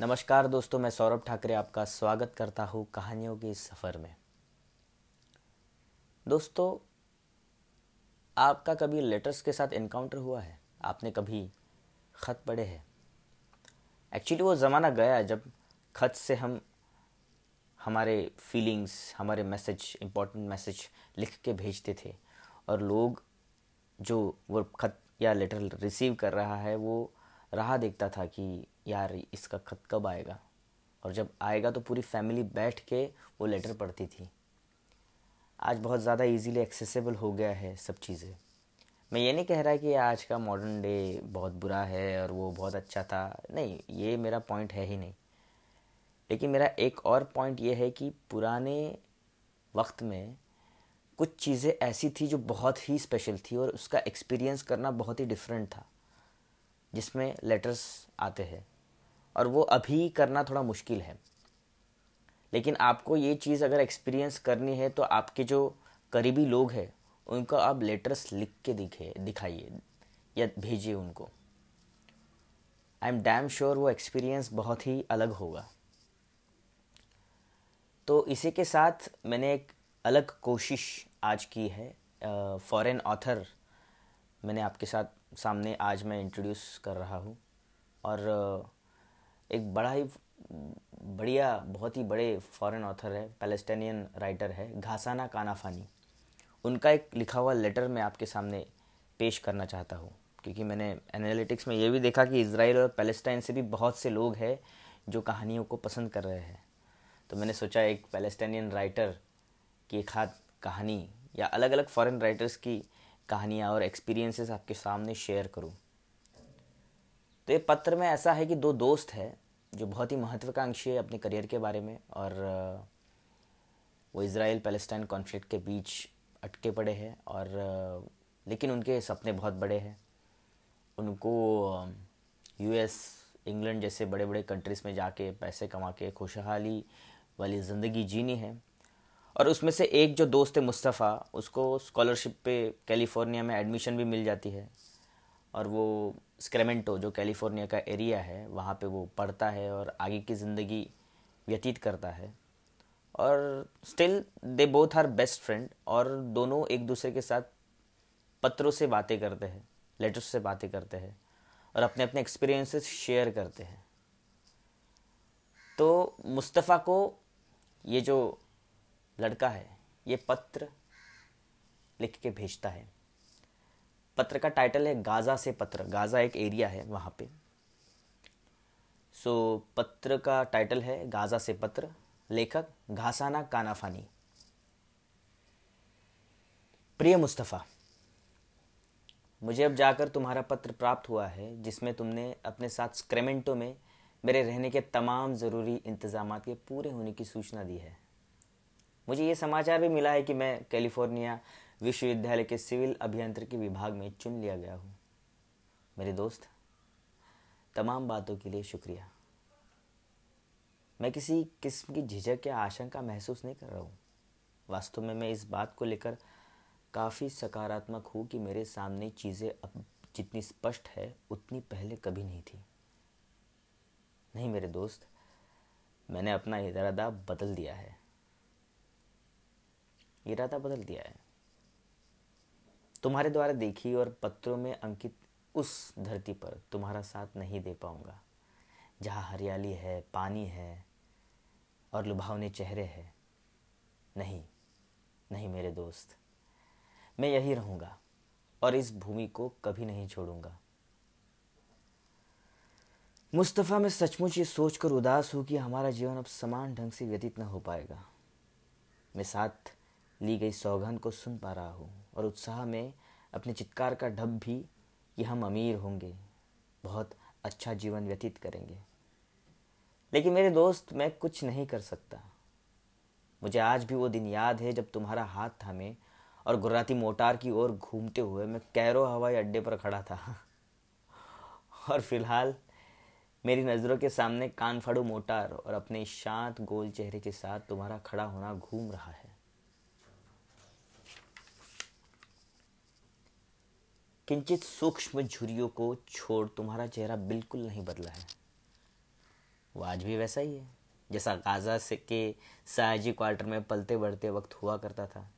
नमस्कार दोस्तों, मैं सौरभ ठाकरे आपका स्वागत करता हूँ कहानियों के सफ़र में। दोस्तों, आपका कभी लेटर्स के साथ इनकाउंटर हुआ है? आपने कभी ख़त पढ़े हैं? एक्चुअली वो ज़माना गया जब ख़त से हम हमारे फीलिंग्स हमारे मैसेज इम्पोर्टेंट मैसेज लिख के भेजते थे। और लोग जो वो ख़त या लेटर रिसीव कर रहा है, वो राह देखता था कि यार इसका ख़त कब आएगा? और जब आएगा तो पूरी फैमिली बैठ के वो लेटर पढ़ती थी। आज बहुत ज़्यादा इजीली एक्सेसिबल हो गया है सब चीज़ें। मैं ये नहीं कह रहा कि आज का मॉडर्न डे बहुत बुरा है और वो बहुत अच्छा था। नहीं, ये मेरा पॉइंट है ही नहीं। लेकिन मेरा एक और पॉइंट ये है कि पुराने वक्त में कुछ चीज़ें ऐसी थी जो बहुत ही स्पेशल थी और उसका एक्सपीरियंस करना बहुत ही डिफरेंट था। जिसमें लेटर्स आते हैं। और वो अभी करना थोड़ा मुश्किल है। लेकिन आपको ये चीज़ अगर एक्सपीरियंस करनी है तो आपके जो करीबी लोग हैं, उनको आप लेटर्स लिख के दिखे, दिखाइए, या भेजिए उनको। आई एम डैम श्योर वो एक्सपीरियंस बहुत ही अलग होगा। तो इसी के साथ मैंने एक अलग कोशिश आज की है। फॉरेन ऑथर मैंने आपके साथ सामने आज मैं इंट्रोड्यूस कर रहा हूँ। और एक बड़ा ही, बढ़िया, बहुत ही बड़े फॉरेन ऑथर है पैलेस्टानियन राइटर है, घासाना कानाफानी। उनका एक लिखा हुआ लेटर मैं आपके सामने पेश करना चाहता हूँ, क्योंकि मैंने एनालिटिक्स में ये भी देखा कि इसराइल और पैलेस्टाइन से भी बहुत से लोग हैं जो कहानियों को पसंद कर रहे हैं। तो मैंने सोचा एक पैलेस्टाइनियन राइटर की एक हाथ कहानी या अलग अलग फॉरेन राइटर्स की कहानियाँ और एक्सपीरियंसेस आपके सामने शेयर करूँ। तो ये पत्र में ऐसा है कि दो दोस्त हैं जो बहुत ही महत्वाकांक्षी है अपने करियर के बारे में और वो इसराइल पैलेस्टाइन कॉन्फ्लिक्ट के बीच अटके पड़े हैं और लेकिन उनके सपने बहुत बड़े हैं। उनको यूएस इंग्लैंड जैसे बड़े बड़े कंट्रीज़ में जाके पैसे कमा के खुशहाली वाली ज़िंदगी जीनी है। और उसमें से एक जो दोस्त है मुस्तफ़ा, उसको स्कॉलरशिप पे कैलिफ़ोर्निया में एडमिशन भी मिल जाती है। और वो स्क्रेमेंटो जो कैलिफ़ोर्निया का एरिया है, वहाँ पे वो पढ़ता है और आगे की ज़िंदगी व्यतीत करता है। और still they both are best friend और दोनों एक दूसरे के साथ पत्रों से बातें करते हैं लेटर्स से बातें करते हैं और अपने अपने एक्सपीरियंसेस शेयर करते हैं। तो मुस्तफ़ा को ये जो लड़का है, ये पत्र लिख के भेजता है। पत्र का टाइटल है गाज़ा से पत्र, गाज़ा एक एरिया है वहाँ पे। सो पत्र का टाइटल है गाज़ा से पत्र, लेखक घासाना कानाफानी। प्रिय मुस्तफ़ा, मुझे अब जाकर तुम्हारा पत्र प्राप्त हुआ है, जिसमें तुमने अपने साथ स्क्रेमेंटो में मेरे रहने के तमाम ज़रूरी इंतज़ाम के पूरे होने की सूचना दी है। मुझे ये समाचार भी मिला है कि मैं कैलिफ़ोर्निया विश्वविद्यालय के सिविल अभियंत्रिकी विभाग में चुन लिया गया हूँ। मेरे दोस्त, तमाम बातों के लिए शुक्रिया। मैं किसी किस्म की झिझक या आशंका महसूस नहीं कर रहा हूँ। वास्तव में मैं इस बात को लेकर काफ़ी सकारात्मक हूँ कि मेरे सामने चीज़ें अब जितनी स्पष्ट है, उतनी पहले कभी नहीं थी। नहीं मेरे दोस्त, मैंने अपना इरादा बदल दिया है। इरादा बदल दिया है। तुम्हारे द्वारा देखी और पत्रों में अंकित उस धरती पर तुम्हारा साथ नहीं दे पाऊँगा। जहाँ हरियाली है, पानी है और लुभावने चेहरे हैं। नहीं नहीं मेरे दोस्त, मैं यही रहूँगा और इस भूमि को कभी नहीं छोड़ूँगा। मुस्तफ़ा, मैं सचमुच ये सोचकर उदास हूँ कि हमारा जीवन अब समान ढंग से व्यतीत न हो पाएगा। मैं साथ ली गई सौगंध को सुन पा रहा हूँ और उत्साह में अपने चित्कार का ढब भी कि हम अमीर होंगे, बहुत अच्छा जीवन व्यतीत करेंगे। लेकिन मेरे दोस्त, मैं कुछ नहीं कर सकता। मुझे आज भी वो दिन याद है जब तुम्हारा हाथ थामे और गुर्राती मोटार की ओर घूमते हुए मैं कैरो हवाई अड्डे पर खड़ा था। और फ़िलहाल मेरी नज़रों के सामने कान फाड़ू मोटार और अपने शांत गोल चेहरे के साथ तुम्हारा खड़ा होना घूम रहा है। किंचित सूक्ष्म झुरियों को छोड़ तुम्हारा चेहरा बिल्कुल नहीं बदला है। वो आज भी वैसा ही है। जैसा गाज़ा से के साजी क्वार्टर में पलते बढ़ते वक्त हुआ करता था।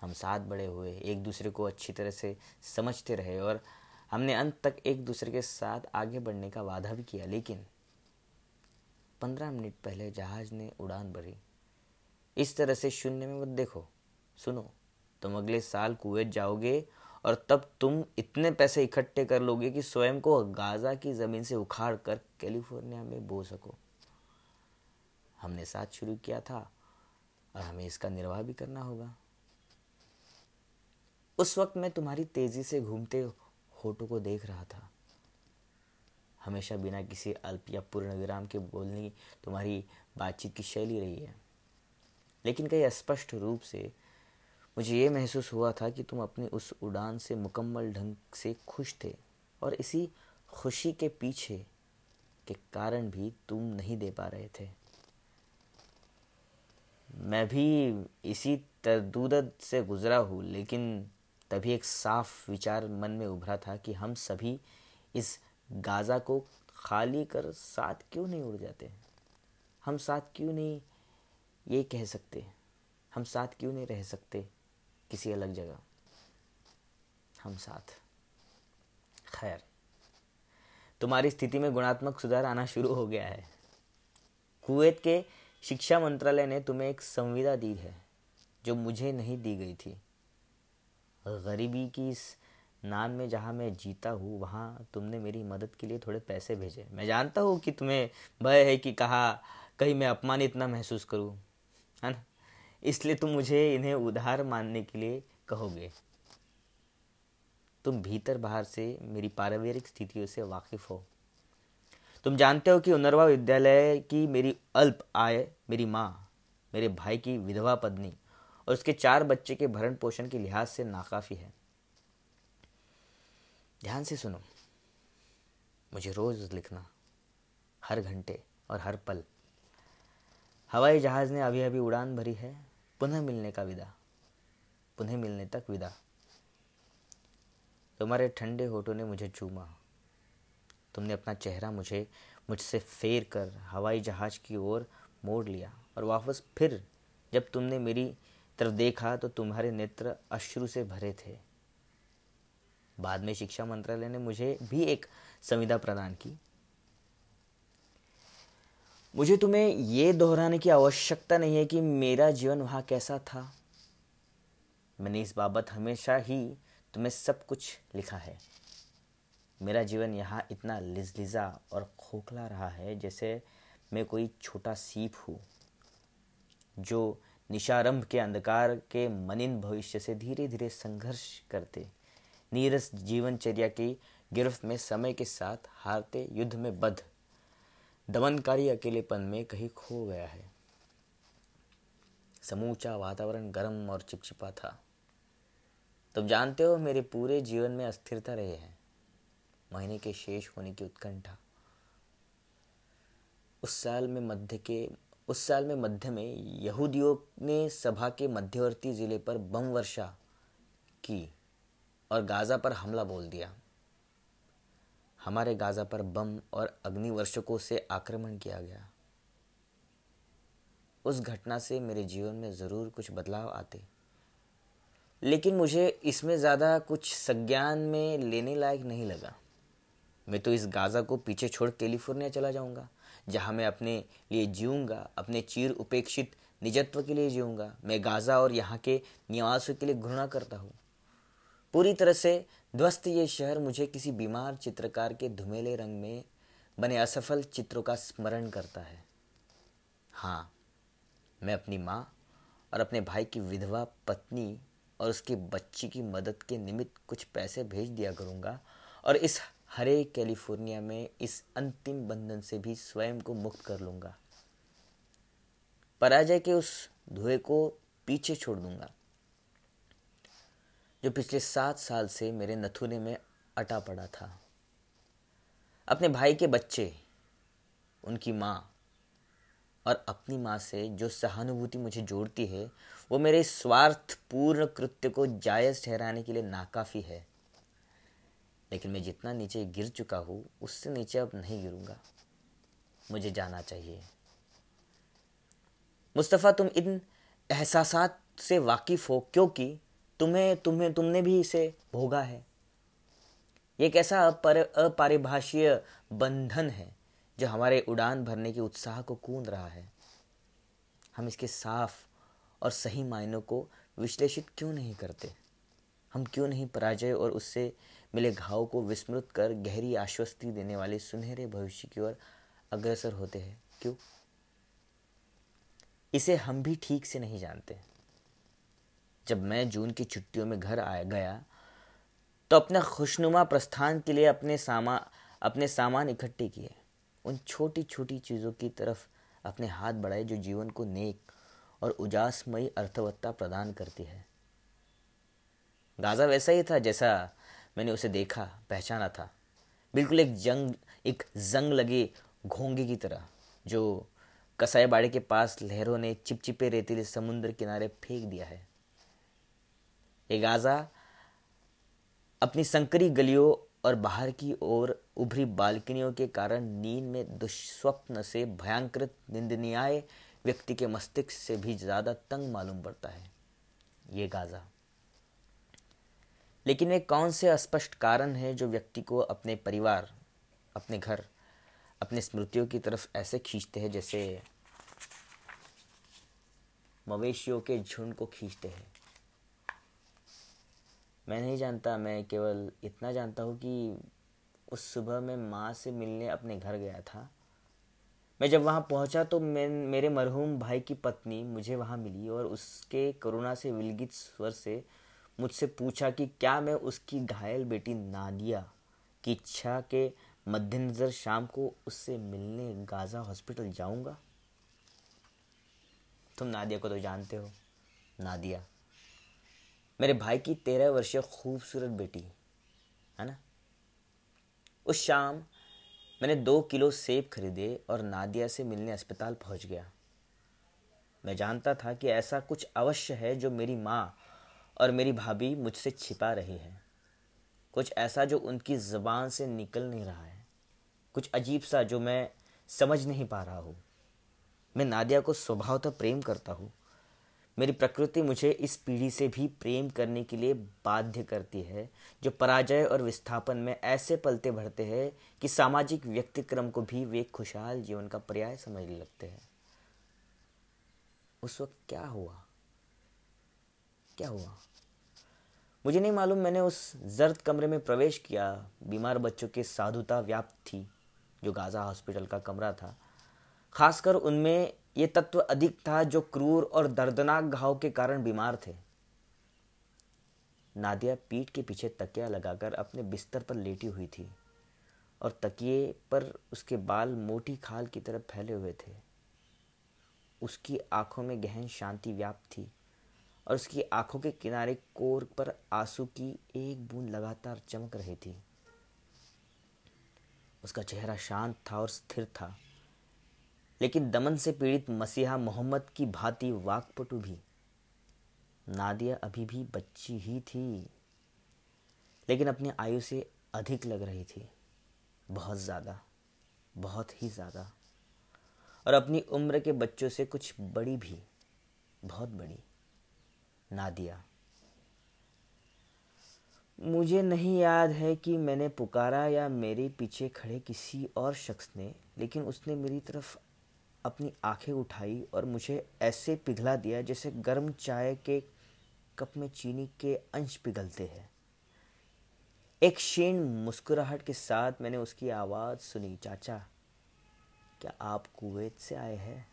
हम साथ बड़े हुए, एक दूसरे को अच्छी तरह से समझते रहे और हमने अंत तक एक दूसरे के साथ आगे बढ़ने का वादा भी किया। लेकिन पंद्रह मिनट पहले जहाज़ ने उड़ान भरी। इस तरह से शून्य में मत देखो। सुनो, तुम अगले साल कुवैत जाओगे और तब तुम इतने पैसे इकट्ठे कर लोगे कि स्वयं को गाजा की ज़मीन से उखाड़ कर कैलिफ़ोर्निया में बो सको। हमने साथ शुरू किया था और हमें इसका निर्वाह भी करना होगा। उस वक्त मैं तुम्हारी तेज़ी से घूमते होठों को देख रहा था। हमेशा बिना किसी अल्प या पूर्ण विराम के बोलने तुम्हारी बातचीत की शैली रही है। लेकिन कई स्पष्ट रूप से मुझे ये महसूस हुआ था कि तुम अपनी उस उड़ान से मुकम्मल ढंग से खुश थे और इसी खुशी के पीछे के कारण भी तुम नहीं दे पा रहे थे। मैं भी इसी तरदूदत से गुजरा हूँ, लेकिन तभी एक साफ़ विचार मन में उभरा था कि हम सभी इस गाज़ा को खाली कर साथ क्यों नहीं उड़ जाते? हम साथ क्यों नहीं ये कह सकते? हम साथ क्यों नहीं रह सकते? किसी अलग जगह। हम साथ। खैर, तुम्हारी स्थिति में गुणात्मक सुधार आना शुरू हो गया है। कुवैत के शिक्षा मंत्रालय ने तुम्हें एक संविदा दी है, जो मुझे नहीं दी गई थी। गरीबी की इस नाम में जहाँ मैं जीता हूँ, वहाँ तुमने मेरी मदद के लिए थोड़े पैसे भेजे। मैं जानता हूँ कि तुम्हें भय है कि कहा कहीं मैं अपमानित ना महसूस करूँ, है ना? इसलिए तुम मुझे इन्हें उधार मानने के लिए कहोगे। तुम भीतर बाहर से मेरी पारिवारिक स्थितियों से वाकिफ हो। तुम जानते हो कि उनरवा विद्यालय की मेरी अल्प आय, मेरी माँ, मेरे भाई की विधवा पत्नी और उसके चार बच्चे के भरण पोषण के लिहाज से नाकाफी है। ध्यान से सुनो। मुझे रोज लिखना, हर घंटे और हर पल। हवाई जहाज़ ने अभी अभी उड़ान भरी है। पुनः मिलने का विदा। पुनः मिलने तक विदा। तुम्हारे ठंडे होठों ने मुझे चूमा। तुमने अपना चेहरा मुझे, मुझसे फेर कर हवाई जहाज़ की ओर मोड़ लिया और वापस फिर जब तुमने मेरी तरफ़ देखा तो तुम्हारे नेत्र अश्रु से भरे थे। बाद में शिक्षा मंत्रालय ने मुझे भी एक संविदा प्रदान की। मुझे तुम्हें ये दोहराने की आवश्यकता नहीं है कि मेरा जीवन वहाँ कैसा था। मैंने इस बाबत हमेशा ही तुम्हें सब कुछ लिखा है। मेरा जीवन यहाँ इतना लिजलिजा और खोखला रहा है जैसे मैं कोई छोटा सीप हूँ, जो निशारंभ के अंधकार के मनिन भविष्य से धीरे धीरे संघर्ष करते, नीरस जीवनचर्या की गिरफ्त में समय के साथ हारते युद्ध में बद्ध। दमनकारी अकेलेपन में कहीं खो गया है। समूचा वातावरण गर्म और चिपचिपा था। तुम जानते हो मेरे पूरे जीवन में अस्थिरता रहे हैं। महीने के शेष होने की उत्कंठा। उस साल में मध्य के, उस साल में मध्य में यहूदियों ने सभा के मध्यवर्ती ज़िले पर बम वर्षा की और गाजा पर हमला बोल दिया। हमारे गाजा पर बम और अग्निवर्षकों से आक्रमण किया गया। उस घटना से मेरे जीवन में ज़रूर कुछ बदलाव आते। लेकिन मुझे इसमें ज़्यादा कुछ संज्ञान में लेने लायक नहीं लगा। मैं तो इस गाज़ा को पीछे छोड़ कैलिफ़ोर्निया चला जाऊँगा, जहाँ मैं अपने लिए जीऊँगा, अपने चीर उपेक्षित निजत्व के लिए जीऊँगा। मैं गाज़ा और यहाँ के निवासों के लिए घृणा करता हूँ। पूरी तरह से ध्वस्त ये शहर मुझे किसी बीमार चित्रकार के धुमेले रंग में बने असफल चित्रों का स्मरण करता है। हाँ मैं अपनी माँ और अपने भाई की विधवा पत्नी और उसके बच्ची की मदद के निमित्त कुछ पैसे भेज दिया करूँगा और इस हरे कैलिफ़ोर्निया में इस अंतिम बंधन से भी स्वयं को मुक्त कर लूँगा। पराजय के उस धुएँ को पीछे छोड़ दूँगा। जो पिछले सात साल से मेरे नथुने में अटा पड़ा था। अपने भाई के बच्चे, उनकी माँ और अपनी माँ से जो सहानुभूति मुझे जोड़ती है, वो मेरे स्वार्थपूर्ण कृत्य को जायज़ ठहराने के लिए नाकाफ़ी है। लेकिन मैं जितना नीचे गिर चुका हूँ, उससे नीचे अब नहीं गिरूँगा। मुझे जाना चाहिए। मुस्तफ़ा, तुम इन एहसास से वाकिफ़ हो, क्योंकि तुम्हें तुम्हें, तुमने भी इसे भोगा है। एक ऐसा अपारिभाषीय बंधन है, जो हमारे उड़ान भरने के उत्साह को कूद रहा है। हम इसके साफ़ और सही मायनों को विश्लेषित क्यों नहीं करते? हम क्यों नहीं पराजय और उससे मिले घाव को विस्मृत कर गहरी आश्वस्ति देने वाले सुनहरे भविष्य की ओर अग्रसर होते हैं? क्यों? इसे हम भी ठीक से नहीं जानते। जब मैं जून की छुट्टियों में घर आया, गया तो अपना खुशनुमा प्रस्थान के लिए अपने सामान अपने सामान इकट्ठे किए। उन छोटी छोटी चीज़ों की तरफ़ अपने हाथ बढ़ाए जो जीवन को नेक और उजासमयी अर्थवत्ता प्रदान करती है। गाजा वैसा ही था जैसा मैंने उसे देखा, पहचाना था। बिल्कुल एक जंग एक जंग लगे घोंगे की तरह, जो कसाई बाड़े के पास लहरों ने चिपचिपे रेतीले समुद्र किनारे फेंक दिया है। ये गाजा, अपनी संकरी गलियों और बाहर की ओर उभरी बालकनियों के कारण नींद में दुष्स्वप्न से भयंकृत निंदनीय व्यक्ति के मस्तिष्क से भी ज़्यादा तंग मालूम पड़ता है। ये गाजा। लेकिन वे कौन से अस्पष्ट कारण है जो व्यक्ति को अपने परिवार, अपने घर, अपने स्मृतियों की तरफ़ ऐसे खींचते हैं जैसे मवेशियों के झुंड को खींचते हैं? मैं नहीं जानता, मैं केवल इतना जानता हूँ कि उस सुबह मैं माँ से मिलने अपने घर गया था। मैं जब वहाँ पहुँचा तो मैं, मेरे मरहूम भाई की पत्नी मुझे वहाँ मिली और उसके करुणा से, विलगित स्वर से मुझसे पूछा कि क्या मैं उसकी घायल बेटी नादिया की इच्छा के मद्देनज़र शाम को उससे मिलने गाज़ा हॉस्पिटल जाऊँगा? तुम नादिया को तो जानते हो, नादिया। मेरे भाई की तेरह वर्षीय खूबसूरत बेटी, है ना? उस शाम मैंने दो किलो सेब खरीदे और नादिया से मिलने अस्पताल पहुँच गया। मैं जानता था कि ऐसा कुछ अवश्य है जो मेरी माँ और मेरी भाभी मुझसे छिपा रही है। कुछ ऐसा जो उनकी ज़बान से निकल नहीं रहा है। कुछ अजीब सा जो मैं समझ नहीं पा रहा हूँ। मैं नादिया को स्वभाव स्वभावतः प्रेम करता हूँ। मेरी प्रकृति मुझे इस पीढ़ी से भी प्रेम करने के लिए बाध्य करती है, जो पराजय और विस्थापन में ऐसे पलते भरते हैं कि सामाजिक व्यक्तिक्रम को भी वे खुशहाल जीवन का पर्याय समझने लगते हैं। उस वक्त क्या हुआ? क्या हुआ? मुझे नहीं मालूम, मैंने उस जर्द कमरे में प्रवेश किया। बीमार बच्चों के साधुता व्याप्त थी, जो गाज़ा हॉस्पिटल का कमरा था। खासकर उनमें ये तत्व अधिक था जो क्रूर और दर्दनाक घाव के कारण बीमार थे। नादिया पीठ के पीछे तकिया लगाकर अपने बिस्तर पर लेटी हुई थी और तकिए पर उसके बाल मोटी खाल की तरफ़ फैले हुए थे। उसकी आँखों में गहन शांति व्याप्त थी और उसकी आँखों के किनारे कोर पर आँसू की एक बूंद लगातार चमक रही थी। उसका चेहरा शांत था और स्थिर था। लेकिन दमन से पीड़ित मसीहा मोहम्मद की भांति वाकपटु भी। नादिया अभी भी बच्ची ही थी, लेकिन अपनी आयु से अधिक लग रही थी। बहुत ज़्यादा, बहुत ही ज़्यादा। और अपनी उम्र के बच्चों से कुछ बड़ी भी, बहुत बड़ी। नादिया, मुझे नहीं याद है कि मैंने पुकारा या मेरे पीछे खड़े किसी और शख्स ने, लेकिन उसने मेरी तरफ़ अपनी आँखें उठाई और मुझे ऐसे पिघला दिया जैसे गर्म चाय के कप में चीनी के अंश पिघलते हैं। एक क्षीण मुस्कुराहट के साथ मैंने उसकी आवाज़ सुनी, चाचा, क्या आप कुवैत से आए हैं?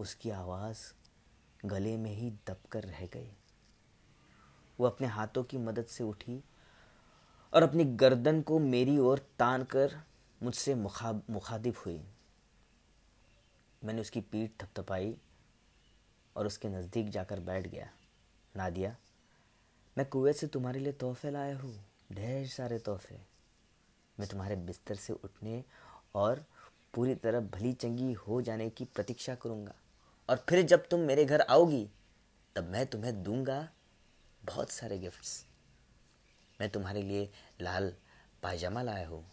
उसकी आवाज़ गले में ही दबकर रह गई। वो अपने हाथों की मदद से उठी और अपनी गर्दन को मेरी ओर तान कर मुझसे मुखा मुखादिब हुई। मैंने उसकी पीठ थपथपाई और उसके नज़दीक जाकर बैठ गया। नादिया, मैं कुवैत से तुम्हारे लिए तोहफे लाया हूँ। ढेर सारे तोहफे। मैं तुम्हारे बिस्तर से उठने और पूरी तरह भली चंगी हो जाने की प्रतीक्षा करूँगा। और फिर जब तुम मेरे घर आओगी, तब मैं तुम्हें दूँगा बहुत सारे गिफ्ट्स मैं तुम्हारे लिए लाल पायजामा लाया हूँ,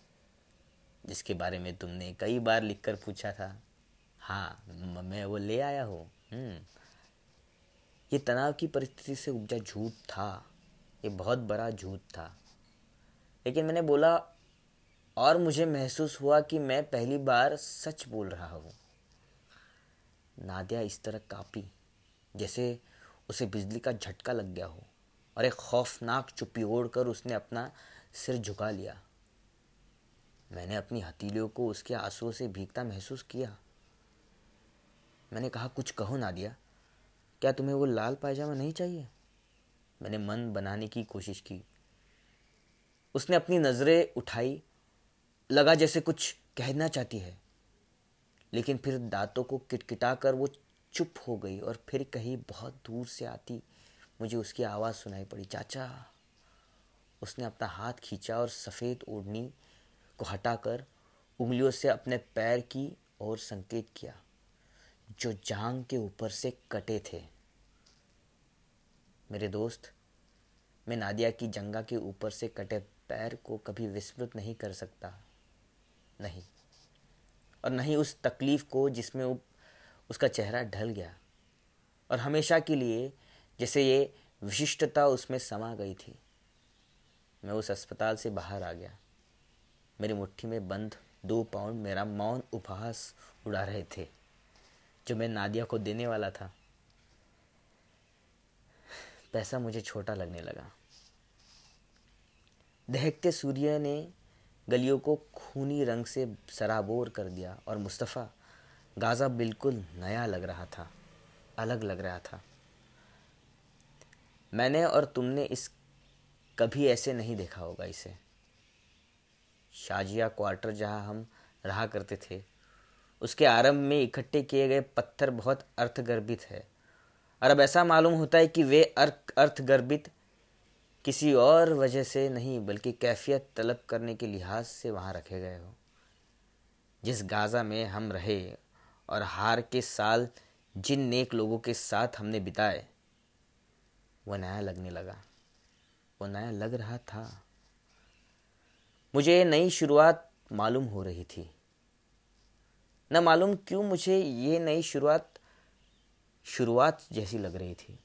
जिसके बारे में तुमने कई बार लिखकर पूछा था। हाँ मैं वो ले आया हूँ। हम्म। ये तनाव की परिस्थिति से उपजा झूठ था। ये बहुत बड़ा झूठ था। लेकिन मैंने बोला, और मुझे महसूस हुआ कि मैं पहली बार सच बोल रहा हूँ। नादिया इस तरह कापी, जैसे उसे बिजली का झटका लग गया हो, और एक खौफनाक चुप्पी ओढ़ कर उसने अपना सिर झुका लिया। मैंने अपनी हथीलियों को उसके आंसुओं से भीगता महसूस किया। मैंने कहा, कुछ कहो नादिया क्या तुम्हें वो लाल पायजामा नहीं चाहिए? मैंने मन बनाने की कोशिश की। उसने अपनी नज़रें उठाई। लगा जैसे कुछ कहना चाहती है। लेकिन फिर दांतों को किटकिटा कर वो चुप हो गई और फिर कहीं बहुत दूर से आती। मुझे उसकी आवाज़ सुनाई पड़ी, चाचा। उसने अपना हाथ खींचा और सफ़ेद ओढ़नी को हटाकर उंगलियों से अपने पैर की ओर संकेत किया। जो जांग के ऊपर से कटे थे। मेरे दोस्त, मैं नादिया की जंगा के ऊपर से कटे पैर को कभी विस्मृत नहीं कर सकता। नहीं। और नहीं उस तकलीफ़ को जिसमें उसका चेहरा ढल गया। और हमेशा के लिए जैसे ये विशिष्टता उसमें समा गई थी। मैं उस अस्पताल से बाहर आ गया। मेरी मुट्ठी में बंद दो पाउंड मेरा मौन उपहास उड़ा रहे थे। जो मैं नादिया को देने वाला था। पैसा मुझे छोटा लगने लगा। दहकते सूर्य ने गलियों को खूनी रंग से सराबोर कर दिया और मुस्तफ़ा, गाज़ा बिल्कुल नया लग रहा था, अलग लग रहा था। मैंने और तुमने इस कभी ऐसे नहीं देखा होगा इसे। शाजिया क्वार्टर जहाँ हम रहा करते थे उसके आरंभ में इकट्ठे किए गए पत्थर बहुत अर्थगर्भित है। और अब ऐसा मालूम होता है कि वे अर्थ अर्थगर्भित किसी और वजह से नहीं, बल्कि कैफियत तलब करने के लिहाज से वहाँ रखे गए हो। जिस गाज़ा में हम रहे और हार के साल जिन नेक लोगों के साथ हमने बिताए वह नया लगने लगा। वो नया लग रहा था। मुझे नई शुरुआत मालूम हो रही थी। न मालूम क्यों मुझे ये नई शुरुआत शुरुआत जैसी लग रही थी।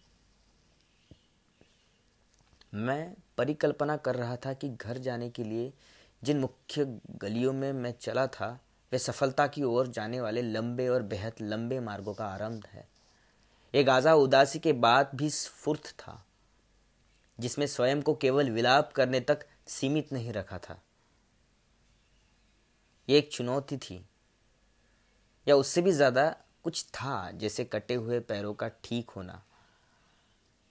मैं परिकल्पना कर रहा था कि घर जाने के लिए जिन मुख्य गलियों में मैं चला था, वे सफलता की ओर जाने वाले लंबे और बेहद लंबे मार्गों का आरंभ है। एक आज़ा उदासी के बाद भी स्फूर्त था, जिसमें स्वयं को केवल विलाप करने तक सीमित नहीं रखा था। ये एक चुनौती थी या उससे भी ज़्यादा कुछ था जैसे कटे हुए पैरों का ठीक होना।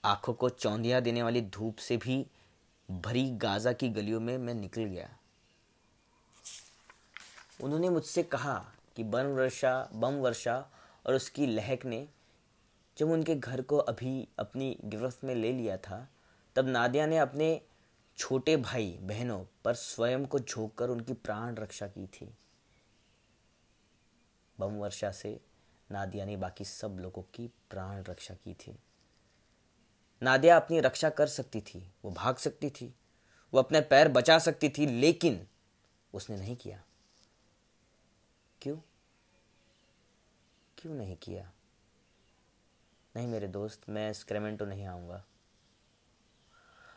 आँखों को चौंधिया देने वाली धूप से भी भरी गाजा की गलियों में मैं निकल गया। उन्होंने मुझसे कहा कि बम वर्षा बम वर्षा और उसकी लहक ने जब उनके घर को अभी अपनी गिरफ्त में ले लिया था, तब नादिया ने अपने छोटे भाई बहनों पर स्वयं को झोंक कर उनकी प्राण रक्षा की थी। बम वर्षा से नादिया ने बाकी सब लोगों की प्राण रक्षा की थी। नादिया अपनी रक्षा कर सकती थी, वो भाग सकती थी, वो अपने पैर बचा सकती थी, लेकिन उसने नहीं किया। क्यों? क्यों नहीं किया? नहीं मेरे दोस्त, मैं स्क्रेमेंटो नहीं आऊँगा।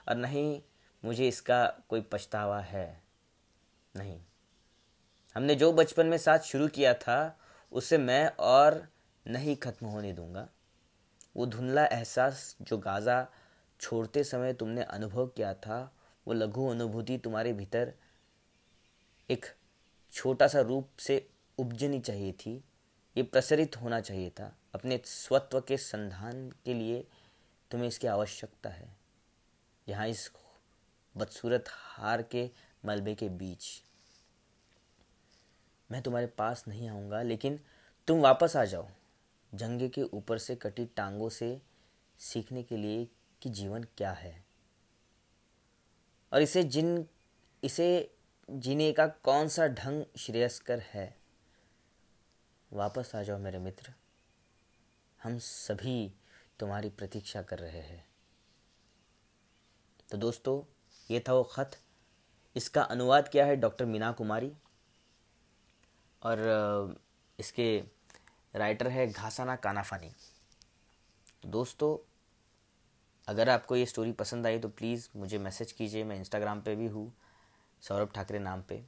और नहीं, मुझे इसका कोई पछतावा है। नहीं। हमने जो बचपन में साथ शुरू किया था उसे मैं और नहीं ख़त्म होने दूँगा। वो धुंधला एहसास जो गाज़ा छोड़ते समय तुमने अनुभव किया था, वो लघु अनुभूति तुम्हारे भीतर एक छोटा सा रूप से उपजनी चाहिए थी। ये प्रसरित होना चाहिए था। अपने स्वत्व के संधान के लिए तुम्हें इसकी आवश्यकता है। यहाँ इस बदसूरत हार के मलबे के बीच मैं तुम्हारे पास नहीं आऊँगा, लेकिन तुम वापस आ जाओ। जंगे के ऊपर से कटी टांगों से सीखने के लिए कि जीवन क्या है। और इसे जिन, इसे जीने का कौन सा ढंग श्रेयस्कर है? वापस आ जाओ मेरे मित्र। हम सभी तुम्हारी प्रतीक्षा कर रहे हैं। तो दोस्तों, ये था वो ख़त। इसका अनुवाद किया है डॉक्टर मीना कुमारी। और इसके राइटर है घासाना कानाफानी। दोस्तों, अगर आपको ये स्टोरी पसंद आई तो प्लीज़ मुझे मैसेज कीजिए, मैं इंस्टाग्राम पे भी हूँ, सौरभ ठाकरे नाम पे।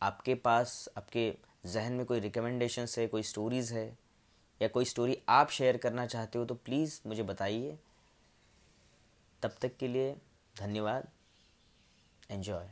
आपके पास, आपके जहन में कोई रिकमेंडेशन है, कोई स्टोरीज़ है, या कोई स्टोरी आप शेयर करना चाहते हो तो प्लीज़ मुझे बताइए। तब तक के लिए धन्यवाद। एन्जॉय